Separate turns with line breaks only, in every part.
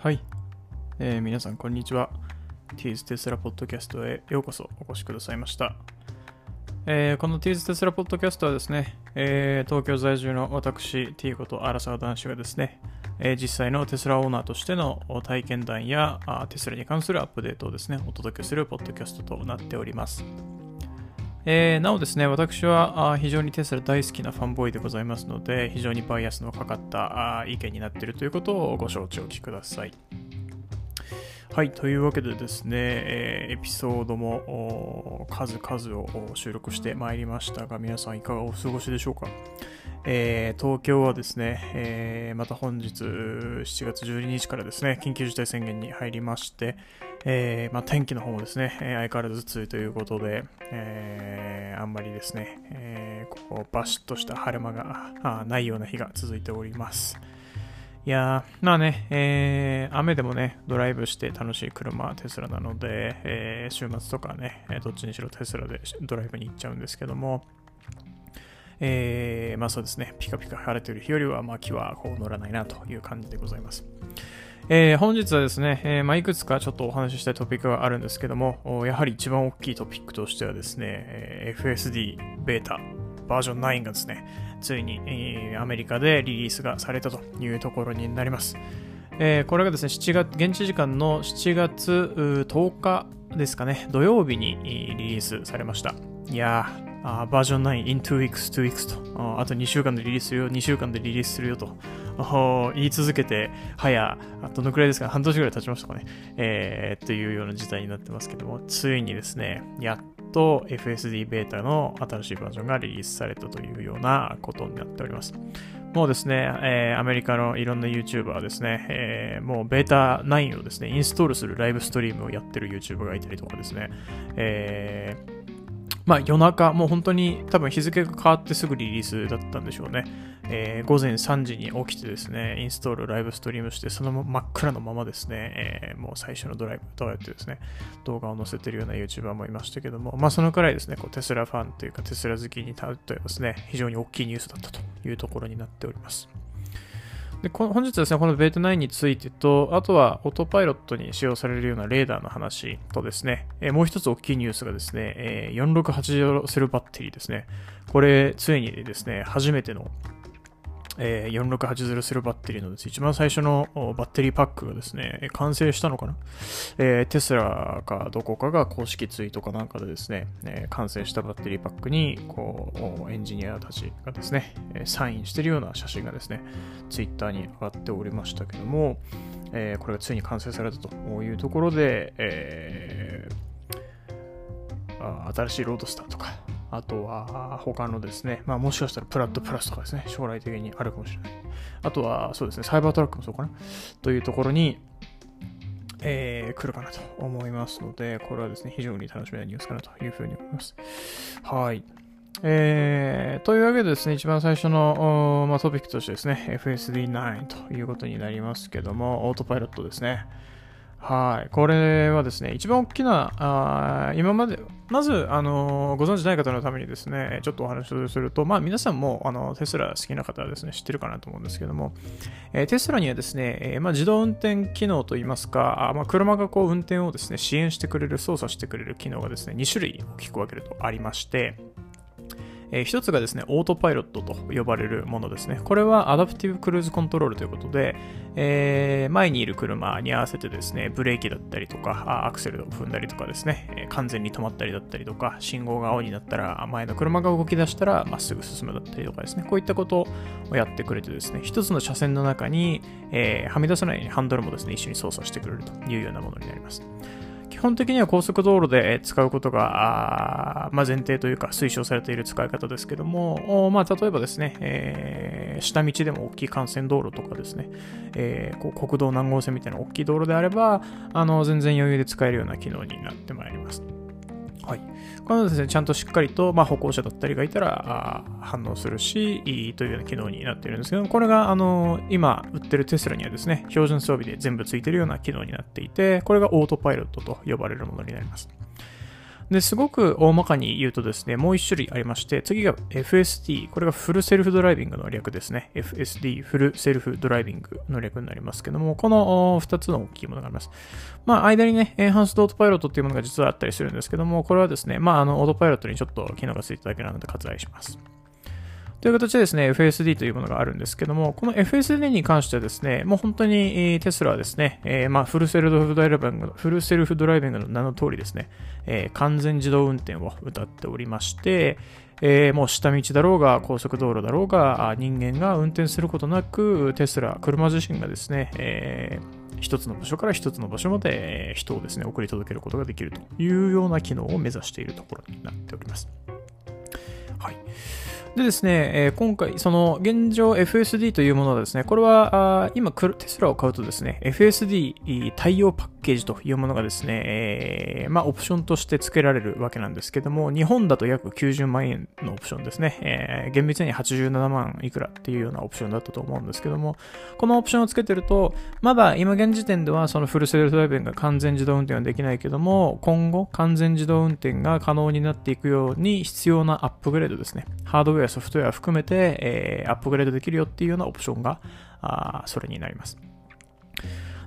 はい、えー皆さんこんにちは。ティーズテスラポッドキャストへようこそお越しくださいました。えーこのティーズテスラポッドキャストはですね、えー東京在住の私、ティーこと荒沢男子がですね、え実際のテスラオーナーとしての体験談やあテスラに関するアップデートをですね、お届けするポッドキャストとなっております。えーなおですね、私はあ非常にテスラ大好きなファンボーイでございますので、非常にバイアスのかかったあ意見になっているということをご承知おきください。はい、というわけでですね、えーエピソードも数々を収録してまいりましたが、皆さんいかがお過ごしでしょうか？えー東京はですね、えーまた本日7月12日からですね、緊急事態宣言に入りまして、えーまあ、天気の方もですね、え相変わらず梅雨ということで、えあんまりですね、えーこバシッとした晴れ間がないような日が続いております。いやー、まあね、えー雨でもね、ドライブして楽しい車はテスラなので、えー週末とかね、どっちにしろテスラでドライブに行っちゃうんですけども、えーまあそうですね、ピカピカ晴れてる日よりは、まあ気はこう乗らないなという感じでございます。えー本日はですね、えーまあ、いくつかちょっとお話ししたいトピックがあるんですけども、やはり一番大きいトピックとしてはですね、えー FSD ベータバージョン9がですね、ついに、えーアメリカでリリースがされたというところになります。えーこれがですね、7月、現地時間の7月10日ですかね、土曜日にリリースされました。いやー、あバージョン9 in 2 weeks, 2 weeks と、ああと2週間でリリースするよ、2週間でリリースするよと、言い続けて、早、あどのくらいですか、半年ぐらい経ちましたかね、えー、というような事態になってますけども、ついにですね、やっと FSD ベータの新しいバージョンがリリースされたというようなことになっております。もうですね、えーアメリカのいろんな YouTuber はですね、えーもうベータ9をですね、インストールするライブストリームをやってる YouTuber がいたりとかですね、えーまあ夜中、もう本当に多分日付が変わってすぐリリースだったんでしょうね。えー午前3時に起きてですね、インストール、ライブストリームして、そのまま真っ暗のままですね、えーもう最初のドライブどうやってですね、動画を載せてるような YouTuber もいましたけども、まあそのくらいですね、こうテスラファンというかテスラ好きにとってはですね、非常に大きいニュースだったというところになっております。で本日ですね、このベータ9についてと、あとはオートパイロットに使用されるようなレーダーの話とですね、えもう一つ大きいニュースがですね、えー4680セルバッテリーですね。これ、ついにですね、初めての、え4680セルバッテリーのです一番最初のバッテリーパックがですね、完成したのかな、えーテスラかどこかが公式ツイートかなんかでですね、え完成したバッテリーパックに、こう、エンジニアたちがですね、サインしてるような写真がですね、ツイッターに上がっておりましたけども、えーこれがついに完成されたというところで、えー新しいロードスターとか、あとは他のですね、まあもしかしたらプラットプラスとかですね、将来的にあるかもしれない。あとはそうですね、サイバートラックもそうかなというところに、えー来るかなと思いますので、これはですね、非常に楽しみなニュースかなというふうに思います。はい。えー、というわけでですね、一番最初の、まあ、トピックとしてですね、FSD9 ということになりますけども、オートパイロットですね。はい。これはですね、一番大きな、あ今まで、まず、あのーご存知ない方のためにですね、ちょっとお話をすると、まあ皆さんも、あの、テスラ好きな方はですね、知ってるかなと思うんですけども、えーテスラにはですね、えーまあ自動運転機能といいますか、あまあ車がこう運転をですね、支援してくれる、操作してくれる機能がですね、2種類大きく分けるとありまして、えー一つがですね、オートパイロットと呼ばれるものですね。これはアダプティブクルーズコントロールということで、えー前にいる車に合わせてですね、ブレーキだったりとか、アクセルを踏んだりとかですね、えー完全に止まったりだったりとか、信号が青になったら、前の車が動き出したら、まっすぐ進むだったりとかですね、こういったことをやってくれてですね、一つの車線の中に、えーはみ出さないようにハンドルもですね、一緒に操作してくれるというようなものになります。基本的には高速道路で使うことが、まあ、前提というか推奨されている使い方ですけども、まあ、例えばですね、えー下道でも大きい幹線道路とかですね、えーこう国道何号線みたいな大きい道路であれば、あの全然余裕で使えるような機能になってまいります。はい。これはですね、ちゃんとしっかりと、まあ、歩行者だったりがいたら反応するし、いいというような機能になっているんですけど、これが、あの今売ってるテスラにはですね、標準装備で全部ついているような機能になっていて、これがオートパイロットと呼ばれるものになります。で、すごく大まかに言うとですね、もう一種類ありまして、次が FSD、これがフルセルフドライビングの略ですね。FSD、フルセルフドライビングの略になりますけども、この2つの大きいものがあります。まあ、間にね、エンハンスドオートパイロットっていうものが実はあったりするんですけども、これはですね、まあ、あの、オートパイロットにちょっと機能がついただけなので割愛します。という形でですね、FSD というものがあるんですけども、この FSD に関してはですね、もう本当にテスラはですね、えー、まあフルセルフドライビング、フルセルフドライビングの名の通りですね、えー、完全自動運転を謳っておりまして、えー、もう下道だろうが高速道路だろうが人間が運転することなくテスラ、車自身がですね、えー、一つの場所から一つの場所まで人をですね、送り届けることができるというような機能を目指しているところになっております。はい。でですね、えー、今回、その現状 FSD というものはですね、これはあ今テスラを買うとですね、FSD 対応パッケージというものがですね、えー、まあ、オプションとして付けられるわけなんですけども、日本だと約90万円のオプションですね、えー、厳密に87万いくらっていうようなオプションだったと思うんですけども、このオプションを付けてると、まだ今現時点ではそのフルセルフドライビングが完全自動運転はできないけども、今後完全自動運転が可能になっていくように必要なアップグレードですね、ハードウェア、ソフトウェア含めて、えー、アップグレードできるよっていうようなオプションが、あそれになります。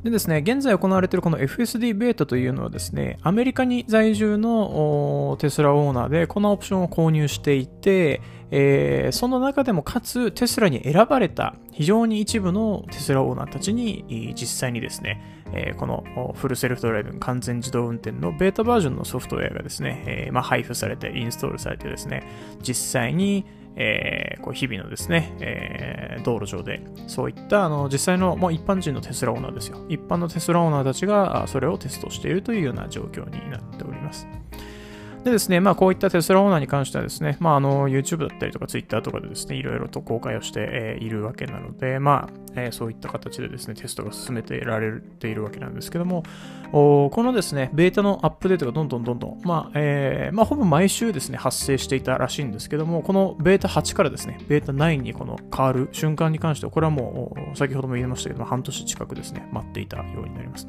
でですね、現在行われているこの FSD ベータというのはですね、アメリカに在住のテスラオーナーでこのオプションを購入していて、えー、その中でもかつテスラに選ばれた非常に一部のテスラオーナーたちに実際にですね、えー、このフルセルフドライブ完全自動運転のベータバージョンのソフトウェアがですね、えー、まあ、配布されてインストールされてですね、実際にえー、こう日々のですね、えー、道路上で、そういったあの実際のもう一般人のテスラオーナーですよ。一般のテスラオーナーたちがそれをテストしているというような状況になっております。でですね、まあこういったテスラオーナーに関してはですね、まああの YouTube だったりとか Twitter とかでですね、いろいろと公開をして、いるわけなので、まあ、えー、そういった形でですね、テストが進めてられているわけなんですけども、このですね、ベータのアップデートがどんどんどんどん、まあ、えー、まあほぼ毎週ですね、発生していたらしいんですけども、このベータ8からですね、ベータ9にこの変わる瞬間に関しては、これはもう先ほども言いましたけども、半年近くですね、待っていたようになります。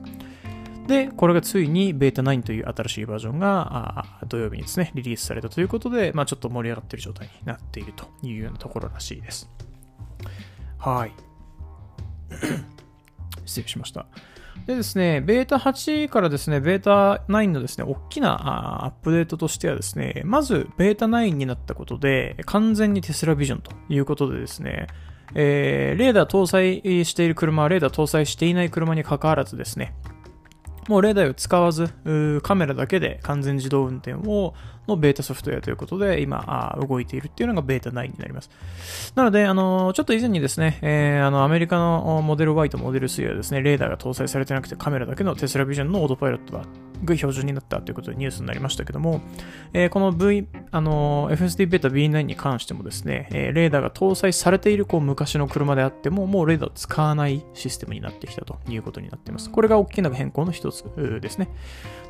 で、これがついに Beta9 という新しいバージョンが土曜日にですね、リリースされたということで、まあ、ちょっと盛り上がっている状態になっているというようなところらしいです。はい。失礼しました。でですね、ベータ8からですね、ベータ9のですね、大きなアップデートとしてはですね、まず、ベータ9になったことで、完全にテスラビジョンということでですね、えー、レーダー搭載している車、レーダー搭載していない車に関わらずですね、もうレーダーを使わず、カメラだけで完全自動運転をのベータソフトウェアということで、今、動いているっていうのがベータ9になります。なので、あの、ちょっと以前にですね、えー、あの、アメリカのモデル Y とモデル3はですね、レーダーが搭載されてなくてカメラだけのテスラビジョンのオートパイロットだが標準になったということでニュースになりましたけども、えー、この V、あの、FSD ベータ B9 に関してもですね、えー、レーダーが搭載されているこう昔の車であっても、もうレーダーを使わないシステムになってきたということになっています。これが大きな変更の一つですね。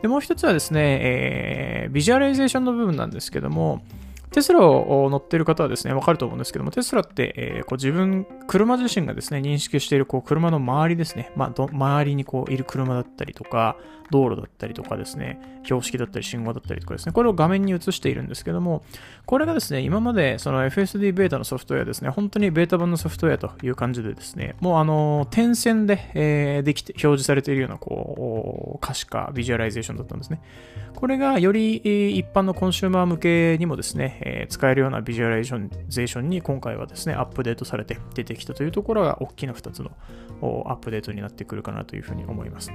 で、もう一つはですね、えー、ビジュアライゼーションの部分なんですけども、テスラを乗ってる方はですね、わかると思うんですけども、テスラって、えー、こう自分、車自身がですね、認識しているこう車の周りですね、まあ、周りにこういる車だったりとか、道路だったりとかですね、標識だったり信号だったりとかですね、これを画面に映しているんですけども、これがですね、今までその FSD ベータのソフトウェアですね、本当にベータ版のソフトウェアという感じでですね、もうあの、点線で、えー、できて、表示されているようなこう、可視化、ビジュアライゼーションだったんですね。これがより一般のコンシューマー向けにもですね、え、使えるようなビジュアライゼーションに今回はですね、アップデートされて出てきたというところが大きな2つのアップデートになってくるかなというふうに思います。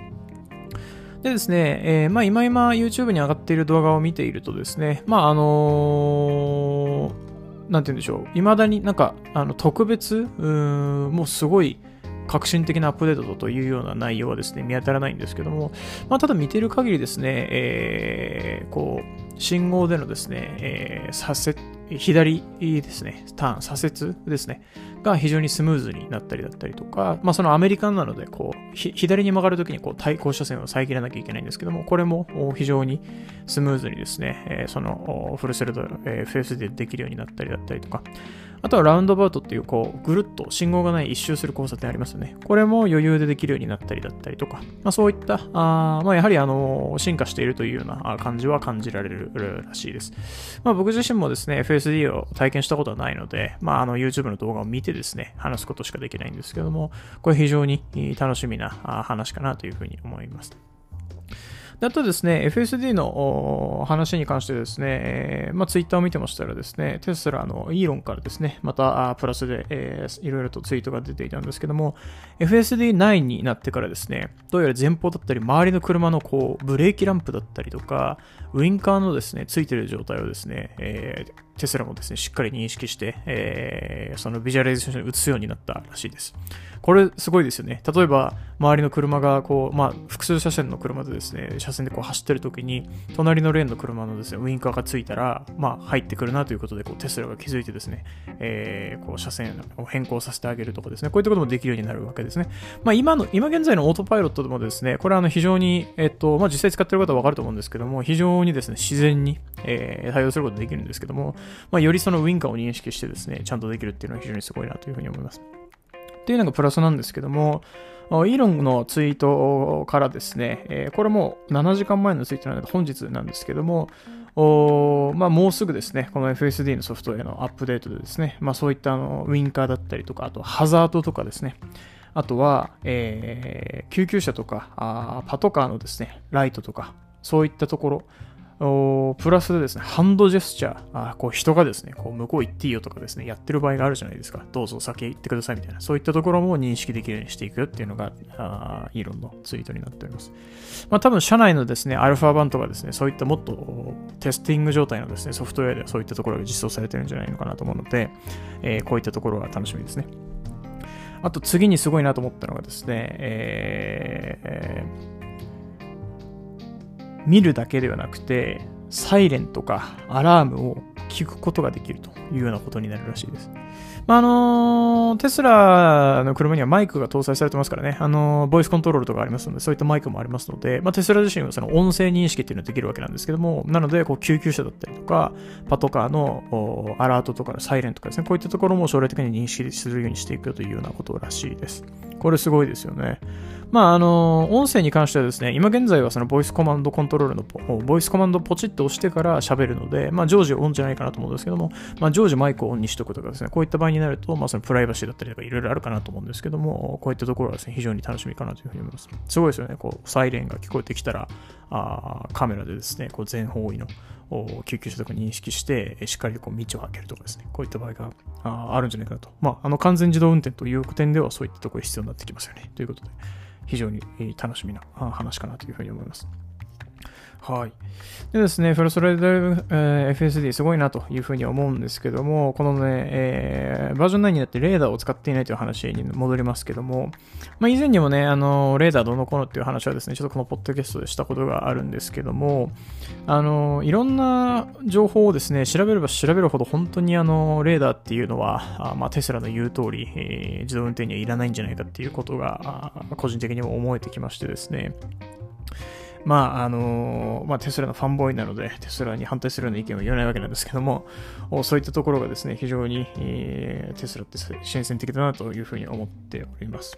でですね、えー、まあ今今 YouTube に上がっている動画を見ているとですね、まああのー、なんて言うんでしょう、未だになんか、あの、特別、もうすごい、革新的なアップデートというような内容はですね、見当たらないんですけども、まあ、ただ見てる限りですね、えー、こう、信号でのですね、えー、左折、左ですね、ターン、左折ですね、が非常にスムーズになったりだったりとか、まあ、そのアメリカンなので、こう、左に曲がるときにこう対向車線を遮らなきゃいけないんですけども、これも非常にスムーズにですね、え、そのフルセルド、えー、フェイスでできるようになったりだったりとか、あとはラウンドバウトっていう、こう、ぐるっと信号がない一周する交差点ありますよね。これも余裕でできるようになったりだったりとか、まあそういった、あまあやはりあの、進化しているというような感じは感じられるらしいです。まあ僕自身もですね、FSD を体験したことはないので、まああの YouTube の動画を見てですね、話すことしかできないんですけども、これ非常に楽しみな話かなというふうに思います。あとですね、FSD の話に関してですね、えー、まあ、ツイッターを見てましたらですね、テスラのイーロンからですね、またプラスで、えー、いろいろとツイートが出ていたんですけども、FSD9 になってからですね、どうやら前方だったり、周りの車のこうブレーキランプだったりとか、ウインカーのですね、ついてる状態をですね、えー、テスラもですね、しっかり認識して、えー、そのビジュアライゼーションに映すようになったらしいです。これすごいですよね。例えば、周りの車がこう、まあ、複数車線の車でですね、車線でこう走ってる時に、隣のレーンの車のですね、ウインカーがついたら、まあ、入ってくるなということで、こう、テスラが気づいてですね、えー、こう、車線を変更させてあげるとかですね、こういったこともできるようになるわけですね。まあ、今の、今現在のオートパイロットでもですね、これはあの、非常に、えっと、まあ、実際使ってる方はわかると思うんですけども、非常にですね、自然に、えー、対応することができるんですけども、まあ、よりそのウインカーを認識してですね、ちゃんとできるっていうのは非常にすごいなというふうに思います。っていうのがプラスなんですけども、イーロンのツイートからですね、え、これも7時間前のツイートなので本日なんですけども、まあ、もうすぐですね、この FSD のソフトウェアのアップデートでですね、まあ、そういったあのウィンカーだったりとか、あとハザードとかですね、あとは、えー、救急車とかあパトカーのですね、ライトとか、そういったところ、プラスでですね、ハンドジェスチャー、あこう人がですね、こう向こう行っていいよとかですね、やってる場合があるじゃないですか。どうぞ先行ってくださいみたいな。そういったところも認識できるようにしていくっていうのが、あイーロンのツイートになっております。まあ多分社内のですね、アルファ版とかですね、そういったもっとテスティング状態のですね、ソフトウェアではそういったところが実装されてるんじゃないのかなと思うので、えー、こういったところが楽しみですね。あと次にすごいなと思ったのがですね、えー見るだけではなくて、サイレンとかアラームを聞くことができるというようなことになるらしいです。まあ、あのー、テスラの車にはマイクが搭載されてますからね、あのー、ボイスコントロールとかありますので、そういったマイクもありますので、まあ、テスラ自身はその音声認識っていうのができるわけなんですけども、なので、こう、救急車だったりとか、パトカーのアラートとかサイレンとかですね、こういったところも将来的に認識するようにしていくというようなことらしいです。これすごいですよね。まあ、あの、音声に関してはですね、今現在はそのボイスコマンドコントロールの、ボイスコマンドポチッと押してから喋るので、まあ、常時オンじゃないかなと思うんですけども、まあ、常時マイクをオンにしとくとかですね、こういった場合になると、まあ、そのプライバシーだったりとかいろいろあるかなと思うんですけども、こういったところはですね、非常に楽しみかなというふうに思います。すごいですよね、こう、サイレンが聞こえてきたら、あカメラでですね、こう全方位の救急車とか認識して、しっかりこう道を開けるとかですね、こういった場合があるんじゃないかなと。まあ、あの完全自動運転という点ではそういったところ必要になってきますよね。ということで、非常に楽しみな話かなというふうに思います。はい。でですね、フルストレード、えー、FSD すごいなというふうに思うんですけども、このね、えー、バージョン9になってレーダーを使っていないという話に戻りますけども、まあ、以前にもね、あの、レーダーどのこのっていう話はですね、ちょっとこのポッドキャストでしたことがあるんですけども、あの、いろんな情報をですね、調べれば調べるほど本当にあの、レーダーっていうのは、あまあ、テスラの言う通り、えー、自動運転にはいらないんじゃないかっていうことが、個人的にも思えてきましてですね、まあ、あのまあ、テスラのファンボーイなので、テスラに反対するような意見は言わないわけなんですけども、そういったところがですね、非常に、えー、テスラって新鮮的だなというふうに思っております。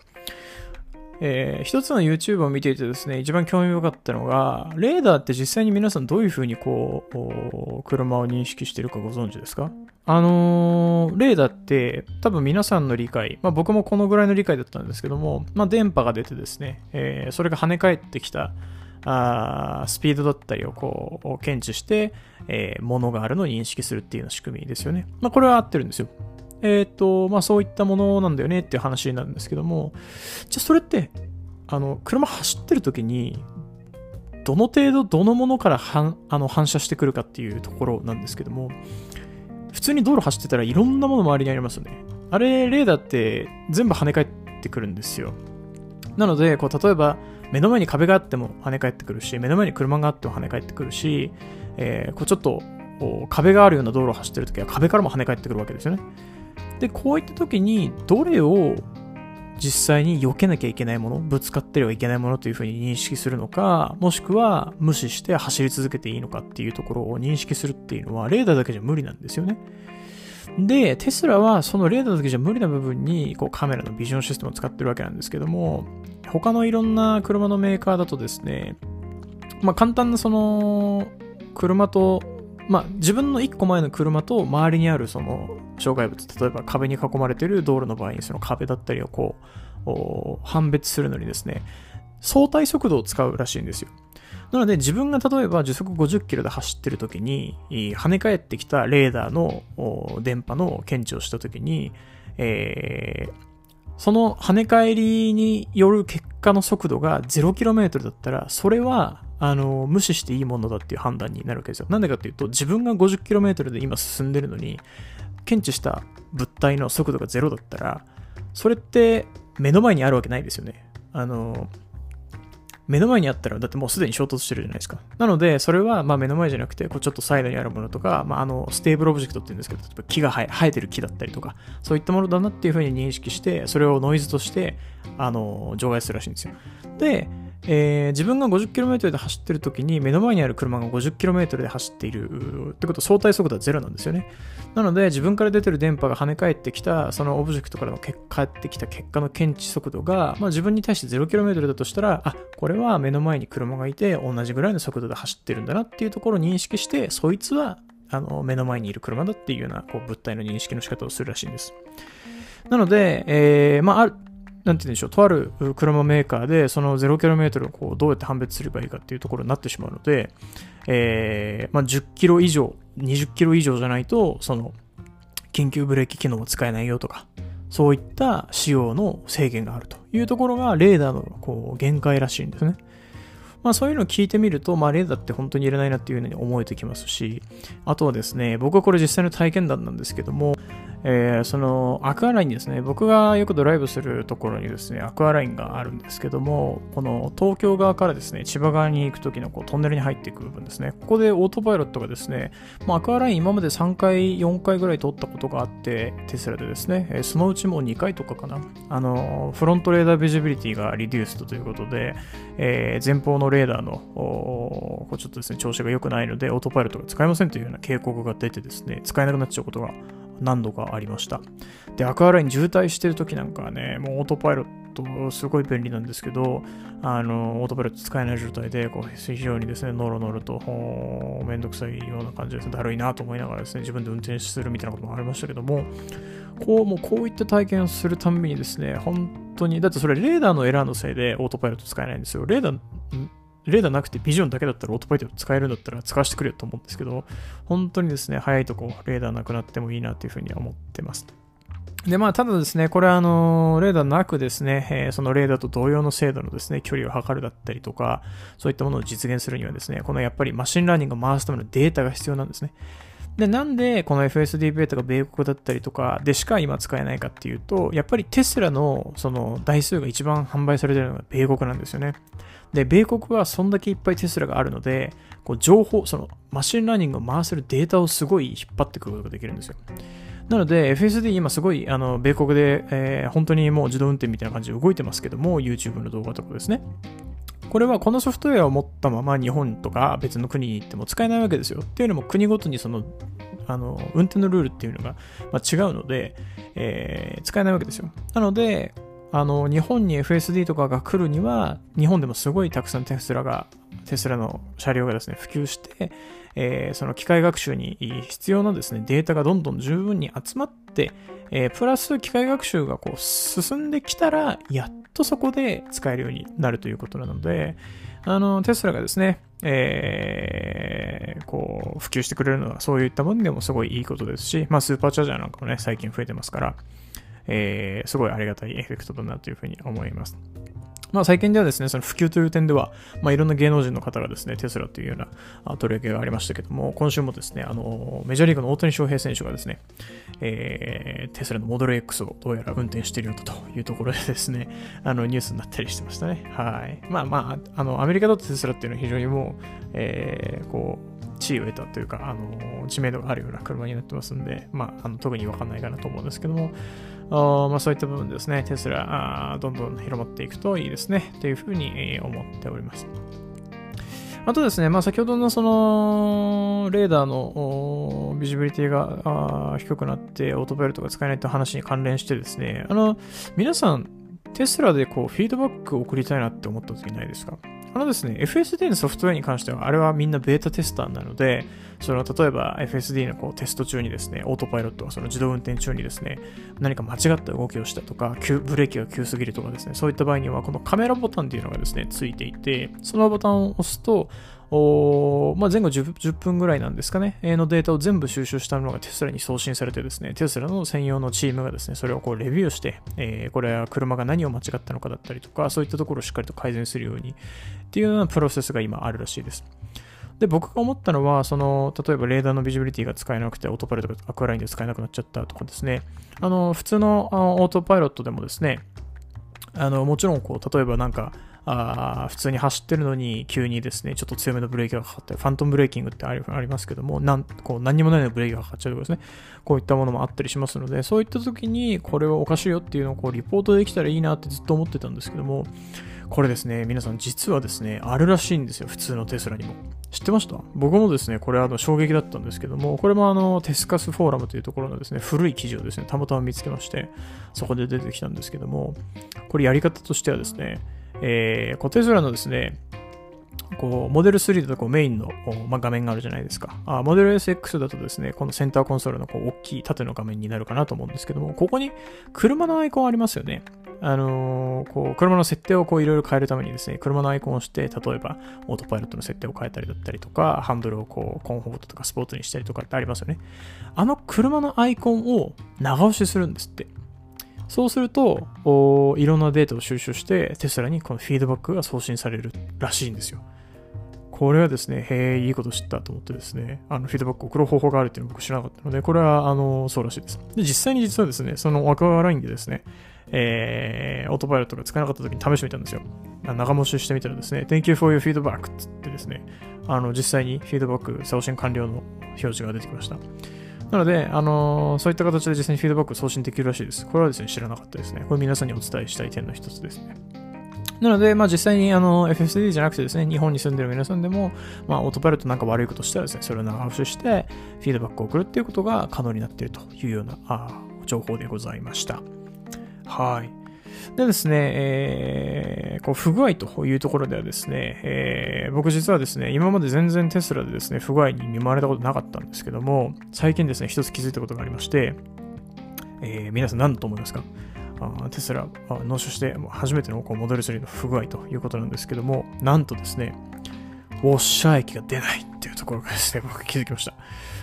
えー、一つの YouTube を見ていてですね、一番興味深かったのが、レーダーって実際に皆さんどういうふうにこう、車を認識しているかご存知ですか？あのー、レーダーって多分皆さんの理解、まあ僕もこのぐらいの理解だったんですけども、まあ電波が出てですね、えー、それが跳ね返ってきた、あスピードだったりをこう検知して、えー、ものがあるのを認識するっていうような仕組みですよね。まあ、これは合ってるんですよ。えっ、ー、と、まあそういったものなんだよねっていう話になるんですけども、じゃあそれって、あの、車走ってる時に、どの程度どのものから反あの反射してくるかっていうところなんですけども、普通に道路走ってたらいろんなもの周りにありますよね。あれ、レーダーって全部跳ね返ってくるんですよ。なので、こう、例えば、目の前に壁があっても跳ね返ってくるし、目の前に車があっても跳ね返ってくるし、えー、こうちょっと壁があるような道路を走ってるときは壁からも跳ね返ってくるわけですよね。で、こういった時に、どれを実際に避けなきゃいけないもの、ぶつかってはいけないものというふうに認識するのか、もしくは無視して走り続けていいのかっていうところを認識するっていうのは、レーダーだけじゃ無理なんですよね。で、テスラはそのレーダーだけじゃ無理な部分にこうカメラのビジョンシステムを使ってるわけなんですけども、他のいろんな車のメーカーだとですね、まあ簡単なその車と、まあ自分の1個前の車と周りにあるその障害物、例えば壁に囲まれている道路の場合にその壁だったりをこう判別するのにですね、相対速度を使うらしいんですよ。なので自分が例えば時速50キロで走ってる時に跳ね返ってきたレーダーの電波の検知をした時に、えー、その跳ね返りによる結果の速度が 0km だったらそれはあの無視していいものだっていう判断になるわけですよ。なんでかっていうと自分が 50km で今進んでるのに検知した物体の速度が0だったらそれって目の前にあるわけないですよね。あの目の前にあったら、だってもうすでに衝突してるじゃないですか。なので、それは、まあ目の前じゃなくて、こうちょっとサイドにあるものとか、まああの、 stable object って言うんですけど、例えば木が生えてる木だったりとか、そういったものだなっていうふうに認識して、それをノイズとして、あの、除外するらしいんですよ。で、えー、自分が 50km で走ってる時に目の前にある車が 50km で走っているってこと相対速度はゼロなんですよね。なので自分から出てる電波が跳ね返ってきたそのオブジェクトからの返ってきた結果の検知速度が、まあ、自分に対して 0km だとしたらあこれは目の前に車がいて同じぐらいの速度で走ってるんだなっていうところを認識してそいつはあの目の前にいる車だっていうようなこう物体の認識の仕方をするらしいんです。なので、えー、まあ、ある、なんて言うんでしょう、とある車メーカーで、その 0km をこうどうやって判別すればいいかっていうところになってしまうので、えー、まあ、10キロ以上、20キロ以上じゃないと、その、緊急ブレーキ機能を使えないよとか、そういった仕様の制限があるというところが、レーダーのこう限界らしいんですね。まあそういうのを聞いてみると、まあレーダーって本当に入れないなっていうふうに思えてきますし、あとはですね、僕はこれ実際の体験談なんですけども、えー、そのアクアラインですね、僕がよくドライブするところにですね、アクアラインがあるんですけども、この東京側からですね、千葉側に行く時のこうトンネルに入っていく部分ですね、ここでオートパイロットがですね、まあ、アクアライン今まで3回、4回ぐらい通ったことがあって、テスラでですね、えー、そのうちもう2回とかかな、あの、フロントレーダービジビリティがリデューストということで、えー、前方のレーダーのこうちょっとですね、調子が良くないので、オートパイロットが使えませんというような警告が出てですね、使えなくなっちゃうことが何度かありました。で、アクアライン渋滞してる時なんかはね、もうオートパイロットすごい便利なんですけど、あの、オートパイロット使えない状態で、こう、非常にですね、ノロノロと、めんどくさいような感じです。だるいなと思いながらですね、自分で運転するみたいなこともありましたけども、こう、もうこういった体験をするたびにですね、本当に、だってそれレーダーのエラーのせいでオートパイロット使えないんですよ。レーダー、レーダーなくてビジョンだけだったらオートパイロット使えるんだったら使わせてくれよと思うんですけど、本当にですね、早いとこレーダーなくなってもいいなというふうに思ってます。で、まあ、ただですね、これはあの、レーダーなくですね、えー、そのレーダーと同様の精度のですね、距離を測るだったりとか、そういったものを実現するにはですね、このやっぱり machine learning を回すためのデータが必要なんですね。で、なんでこの FSD ベータが米国だったりとかでしか今使えないかっていうと、やっぱりテスラのその台数が一番販売されてるのが米国なんですよね。で、米国はそんだけいっぱいテスラがあるので、こう情報、その machine learning を回せるデータをすごい引っ張ってくることができるんですよ。なので、FSD 今すごい、あの、米国で、えー、本当にもう自動運転みたいな感じで動いてますけども、YouTube の動画とかですね。これはこのソフトウェアを持ったまま日本とか別の国に行っても使えないわけですよ。っていうのも国ごとにその、あの、運転のルールっていうのが、ま、違うので、えー、使えないわけですよ。なので、あの、日本に FSD とかが来るには、日本でもすごいたくさんテスラが、テスラの車両がですね、普及して、えー、その機械学習に必要なですね、データがどんどん十分に集まって、えー、プラス機械学習がこう進んできたら、やっとそこで使えるようになるということなので、あの、テスラがですね、えー、こう、普及してくれるのはそういったものでもすごいいいことですし、まあ、スーパーチャージャーなんかもね、最近増えてますから、えー、すごいありがたいエフェクトだなというふうに思います。まあ最近ではですね、その普及という点では、まあいろんな芸能人の方がですね、テスラというような取り上げがありましたけども、今週もですね、あの、メジャーリーグの大谷翔平選手がですね、えー、テスラのモデル X をどうやら運転しているよというところでですね、あの、ニュースになったりしてましたね。はい。まあまあ、あの、アメリカだとテスラっていうのは非常にもう、えー、こう、地位を得たというか、あの知名度があるような車になってますんで、まあ、あの特にわかんないかなと思うんですけども、まあ、そういった部分ですね、テスラ、どんどん広まっていくといいですね、というふうに思っております。あとですね、まあ、先ほどのそのレーダーのビジビリティが低くなってオートパイロットが使えないという話に関連してですね、あの、皆さん、テスラでこうフィードバックを送りたいなって思った時ないですか？あのですね、FSD のソフトウェアに関しては、あれはみんなベータテスターなので、その例えば FSD のこうテスト中にですね、オートパイロットはその自動運転中にですね、何か間違った動きをしたとか、ブレーキが急すぎるとかですね、そういった場合には、このカメラボタンっていうのがですね、ついていて、そのボタンを押すと、まあ、前後 10, 10, 分ぐらいなんですかね、のデータを全部収集したものがテスラに送信されてですね、テスラの専用のチームがですね、それをこうレビューして、えー、これは車が何を間違ったのかだったりとか、そういったところをしっかりと改善するようにっていうようなプロセスが今あるらしいです。で、僕が思ったのは、その、例えばレーダーのビジビリティが使えなくて、オートパイロットがアクアラインで使えなくなっちゃったとかですね、あの、普通のオートパイロットでもですね、あの、もちろん、こう、例えばなんか、あ普通に走ってるのに急にですね、ちょっと強めのブレーキがかかったり、ファントムブレーキングってありますけども、なんこう何にもないのブレーキがかかっちゃうとかですね、こういったものもあったりしますので、そういった時にこれはおかしいよっていうのをこうリポートできたらいいなってずっと思ってたんですけども、これですね、皆さん実はですね、あるらしいんですよ、普通のテスラにも。知ってました？僕もですね、これあの衝撃だったんですけども、これもあのテスカスフォーラムというところのですね、古い記事をですね、たまたま見つけまして、そこで出てきたんですけども、これやり方としてはですね、えー、こうテスラのですね、こうモデル3だとこうメインの、まあ、画面があるじゃないですかあ。モデル SX だとですね、このセンターコンソールのこう大きい縦の画面になるかなと思うんですけども、ここに車のアイコンありますよね。あのー、こう車の設定をこういろいろ変えるためにですね、車のアイコンをして、例えばオートパイロットの設定を変えたりだったりとか、ハンドルをこうコンフォートとかスポーツにしたりとかってありますよね。あの車のアイコンを長押しするんですって。そうすると、いろんなデータを収集して、テスラにこのフィードバックが送信されるらしいんですよ。これはですね、へえ、いいこと知ったと思ってですね、あのフィードバックを送る方法があるっていうのを僕知らなかったので、これはあのそうらしいです。で、実際に実はですね、そのアクアラインでですね、えー、オートパイロットが使えなかった時に試してみたんですよ。長持ししてみたらですね、Thank you for your feedback っつってですね、あの実際にフィードバック送信完了の表示が出てきました。なので、あのー、そういった形で実際にフィードバックを送信できるらしいです。これはですね、知らなかったですね。これ皆さんにお伝えしたい点の一つですね。なので、まあ、実際にあの FSD じゃなくてですね、日本に住んでる皆さんでも、まあ、オートパイロットなんか悪いことしたらですね、それを長押しして、フィードバックを送るっていうことが可能になっているというようなあ情報でございました。はい。でですね、えー、こう不具合というところではですね、えー、僕実はですね、今まで全然テスラでですね、不具合に見舞われたことなかったんですけども、最近ですね、一つ気づいたことがありまして、えー、皆さん何だと思いますか？あテスラ納車して初めてのこうモデル3の不具合ということなんですけども、なんとですね、ウォッシャー液が出ないっていうところがですね、僕気づきました。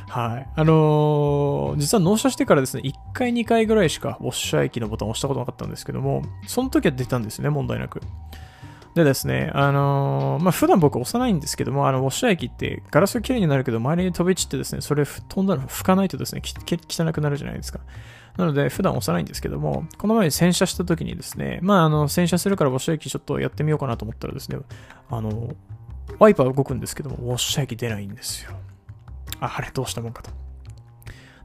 はい。あのー、実は納車してからですね、1回2回ぐらいしかウォッシャー液のボタンを押したことなかったんですけども、その時は出たんですね、問題なく。でですね、あのー、まあ、普段僕押さないんですけども、あの、ウォッシャー液ってガラスが綺麗になるけど、周りに飛び散ってですね、それ飛んだの拭かないとですね、汚くなるじゃないですか。なので、普段押さないんですけども、この前に洗車した時にですね、まあ、あの、洗車するからウォッシャー液ちょっとやってみようかなと思ったらですね、あの、ワイパー動くんですけども、ウォッシャー液出ないんですよ。あ、れどうしたもんかと。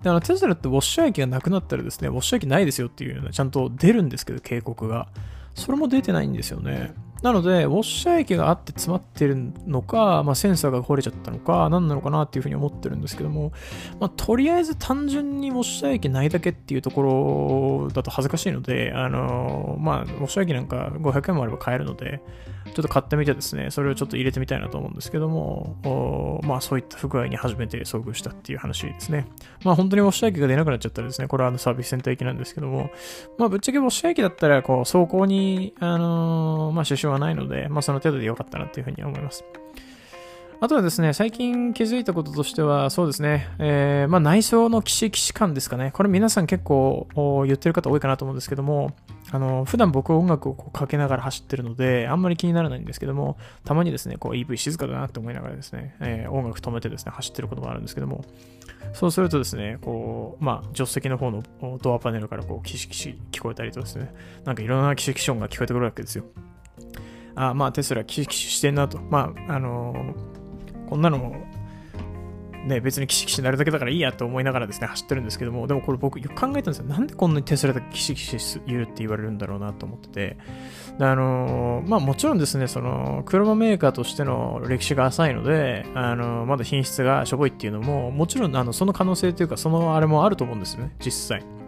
で、あの、テスラってウォッシャー液がなくなったらですね、ウォッシャー液ないですよっていうのはちゃんと出るんですけど、警告が。それも出てないんですよね。なので、ウォッシャー液があって詰まってるのか、まあ、センサーが壊れちゃったのか、何なのかなっていうふうに思ってるんですけども、まあ、とりあえず単純にウォッシャー液ないだけっていうところだと恥ずかしいので、あのー、まあ、ウォッシャー液なんか500円もあれば買えるので、ちょっと買ってみてですね、それをちょっと入れてみたいなと思うんですけども、まあ、そういった不具合に初めて遭遇したっていう話ですね。まあ、本当にウォッシャー液が出なくなっちゃったらですね、これはあのサービスセンター液なんですけども、まあ、ぶっちゃけウォッシャー液だったら、こう、走行に、あのー、まあ、支障はないので、まあ、その程度で良かったなというふうに思います。あとはですね、最近気づいたこととしては、そうですね、えー、まあ、内装の騎士騎士感ですかね。これ皆さん結構言ってる方多いかなと思うんですけども、あの、普段僕音楽をこうかけながら走ってるので、あんまり気にならないんですけども、たまにですね、こう EV 静かだなって思いながらですね、えー、音楽止めてですね、走ってることもあるんですけども、そうするとですね、こう、まあ、助手席の方のドアパネルからこう、キシキシ聞こえたりとですね、なんかいろんなキシキシ音が聞こえてくるわけですよ。あまあテスラキシキシしてんなと。まあ、あのー、こんなのもね、別にキシキシになるだけだからいいやと思いながらですね、走ってるんですけども、でもこれ僕よく考えたんですよ。なんでこんなにテスラでキシキシ言うって言われるんだろうなと思ってて。あのー、まあもちろんですね、その、車メーカーとしての歴史が浅いので、あのー、まだ品質がしょぼいっていうのも、もちろん、あの、その可能性というか、そのあれもあると思うんですよね、実際。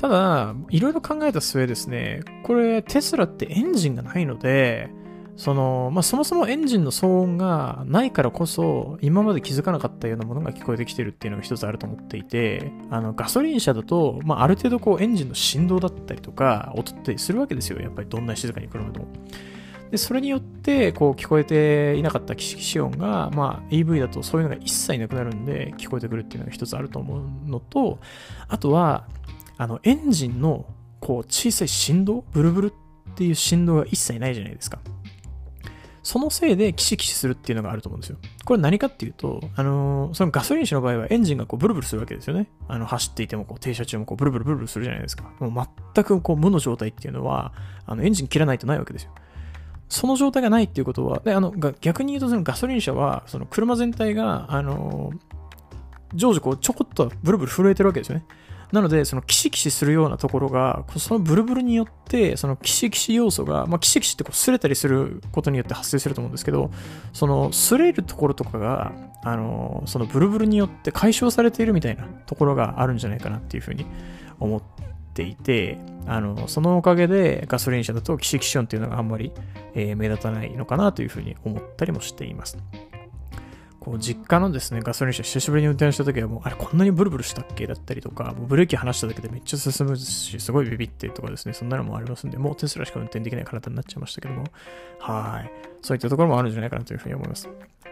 ただ、いろいろ考えた末ですね、これ、テスラってエンジンがないので、その、まあ、そもそもエンジンの騒音がないからこそ、今まで気づかなかったようなものが聞こえてきてるっていうのが一つあると思っていて、あの、ガソリン車だと、まあ、ある程度こう、エンジンの振動だったりとか、音ってするわけですよ。やっぱりどんなに静かに車でも。で、それによって、こう、聞こえていなかったキシキシ音が、まあ、EV だとそういうのが一切なくなるんで、聞こえてくるっていうのが一つあると思うのと、あとは、あの、エンジンの、こう、小さい振動ブルブルっていう振動が一切ないじゃないですか。そのせいでキシキシするっていうのがあると思うんですよ。これ何かっていうと、あの、そのガソリン車の場合はエンジンがこうブルブルするわけですよね。あの、走っていてもこう停車中もこうブルブルブルブルするじゃないですか。もう全くこう無の状態っていうのは、あの、エンジン切らないとないわけですよ。その状態がないっていうことは、で、あの、逆に言うとそのガソリン車は、その車全体が、あの、常時こうちょこっとブルブル震えてるわけですよね。なので、そのキシキシするようなところが、そのブルブルによって、そのキシキシ要素が、まあ、キシキシってこう擦れたりすることによって発生すると思うんですけど、その擦れるところとかが、あの、そのブルブルによって解消されているみたいなところがあるんじゃないかなっていうふうに思っていて、あの、そのおかげでガソリン車だとキシキシ音っていうのがあんまり、えー、目立たないのかなというふうに思ったりもしています。こう実家のですね、ガソリン車久しぶりに運転した時はもう、あれこんなにブルブルしたっけだったりとか、もうブレーキ離しただけでめっちゃ進むし、すごいビビってとかですね、そんなのもありますんで、もうテスラしか運転できない体になっちゃいましたけども、はい。そういったところもあるんじゃないかなというふうに思います。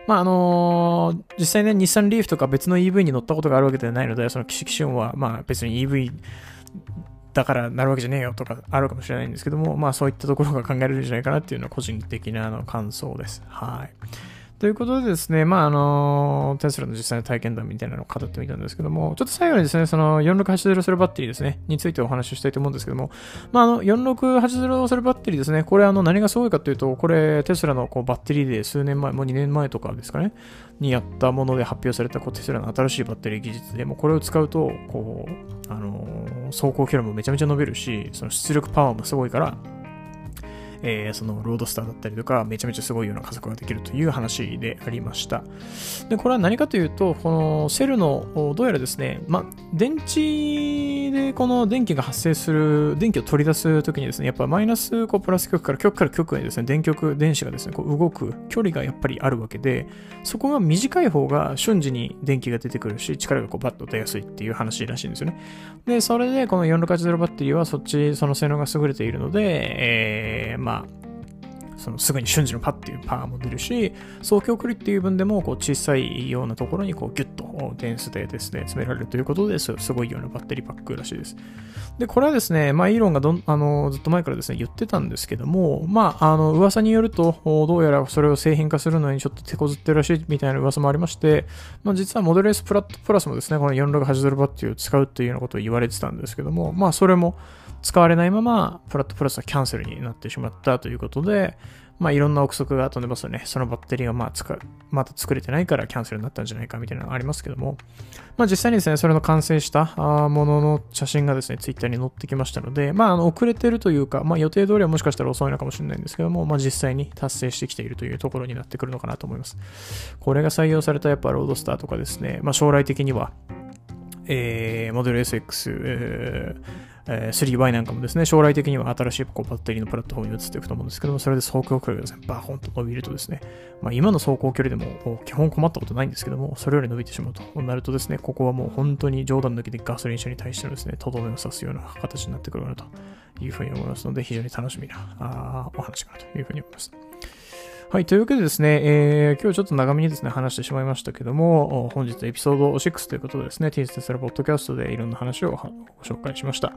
まあ、あのー、実際ね、日産リーフとか別の EV に乗ったことがあるわけではないので、そのキシキシ音は、まあ別に EV だからなるわけじゃねえよとかあるかもしれないんですけども、まあそういったところが考えられるんじゃないかなっていうのは個人的なあの感想です。はい。ということでですね、まあ、あの、テスラの実際の体験談みたいなのを語ってみたんですけども、ちょっと最後にですね、その4680セルバッテリーですね、についてお話ししたいと思うんですけども、まあ、あの、4680セルバッテリーですね、これあの、何がすごいかというと、これ、テスラのこうバッテリーで数年前、もう2年前とかですかね、にやったもので発表されたこうテスラの新しいバッテリー技術で、もうこれを使うと、こう、あの、走行距離もめちゃめちゃ伸びるし、その出力パワーもすごいから、えー、そのロードスターだったりとか、めちゃめちゃすごいような加速ができるという話でありました。で、これは何かというと、このセルの、どうやらですね、ま、電池でこの電気が発生する、電気を取り出すときにですね、やっぱマイナスこうプラス極から極から極へですね、電極、電子がですね、こう動く距離がやっぱりあるわけで、そこが短い方が瞬時に電気が出てくるし、力がこうバッと出やすいっていう話らしいんですよね。で、それでこの4680バッテリーはそっち、その性能が優れているので、えー、ま、まあそのすぐに瞬時のパッっていうパワーも出るし、走行距離っていう分でもこう小さいようなところにこうギュッと電スでですね、詰められるということですすごいようなバッテリーパックらしいです。で、これはですね、まあ、イーロンがどあのずっと前からですね、言ってたんですけども、まあ、あの、噂によると、どうやらそれを製品化するのにちょっと手こずってるらしいみたいな噂もありまして、まあ、実はモデル S プラットプラスもですね、この4680バッテリーを使うっていうようなことを言われてたんですけども、まあ、それも使われないまま、プラットプラスはキャンセルになってしまったということで、まあいろんな憶測が飛んでますよね。そのバッテリーがまあ使う、また作れてないからキャンセルになったんじゃないかみたいなのがありますけども、まあ実際にですね、それの完成したものの写真がですね、ツイッターに載ってきましたので、まああの遅れてるというか、まあ予定通りはもしかしたら遅いのかもしれないんですけども、まあ実際に達成してきているというところになってくるのかなと思います。これが採用されたやっぱロードスターとかですね、まあ将来的には、えー、モデル SX、えーえー、3Y なんかもですね、将来的には新しいこうバッテリーのプラットフォームに移っていくと思うんですけども、それで走行距離がですね、バーンと伸びるとですね、まあ、今の走行距離でも基本困ったことないんですけども、それより伸びてしまうとなるとですね、ここはもう本当に冗談抜きでガソリン車に対してのですね、とどめを刺すような形になってくるかなというふうに思いますので、非常に楽しみなあお話かなというふうに思います。はい。というわけでですね、えー、今日ちょっと長めにですね、話してしまいましたけども、本日エピソード6ということでですね、ティーズテスラポッドキャストでいろんな話をご紹介しました。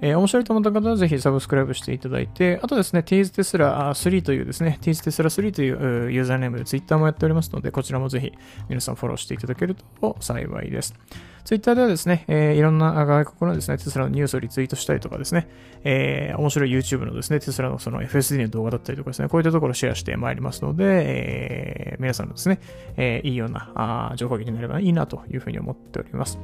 えー、面白いと思った方はぜひサブスクライブしていただいて、あとですね、ティーズテスラ3というですね、ティーズテスラ3というユーザーネームで Twitter もやっておりますので、こちらもぜひ皆さんフォローしていただけると幸いです。ツイッターではですね、えー、いろんな外国のですね、テスラのニュースをリツイートしたりとかですね、えー、面白い YouTube のですね、テスラのその FSD の動画だったりとかですね、こういったところをシェアしてまいりますので、えー、皆さんのですね、えー、いいようなあ情報源になればいいなというふうに思っております。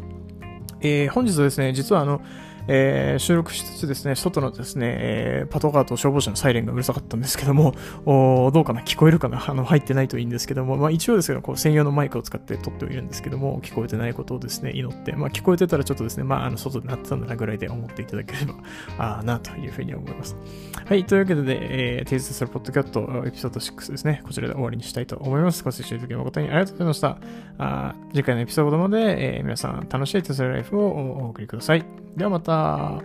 えー、本日はですね、実はあの、えー、収録しつつですね、外のですね、えー、パトカーと消防車のサイレンがうるさかったんですけども、おどうかな聞こえるかなあの、入ってないといいんですけども、まあ一応ですけど、こう専用のマイクを使って撮ってはいるんですけども、聞こえてないことをですね、祈って、まあ聞こえてたらちょっとですね、まああの、外で鳴ってたんだなぐらいで思っていただければ、ああなというふうに思います。はい、というわけで、えー、テイズするポッドキャットエピソード6ですね、こちらで終わりにしたいと思います。ご清聴いただき誠にありがとうございました。あ次回のエピソードまで、えー、皆さん楽しいテスラライフをお送りください。ではまた。啊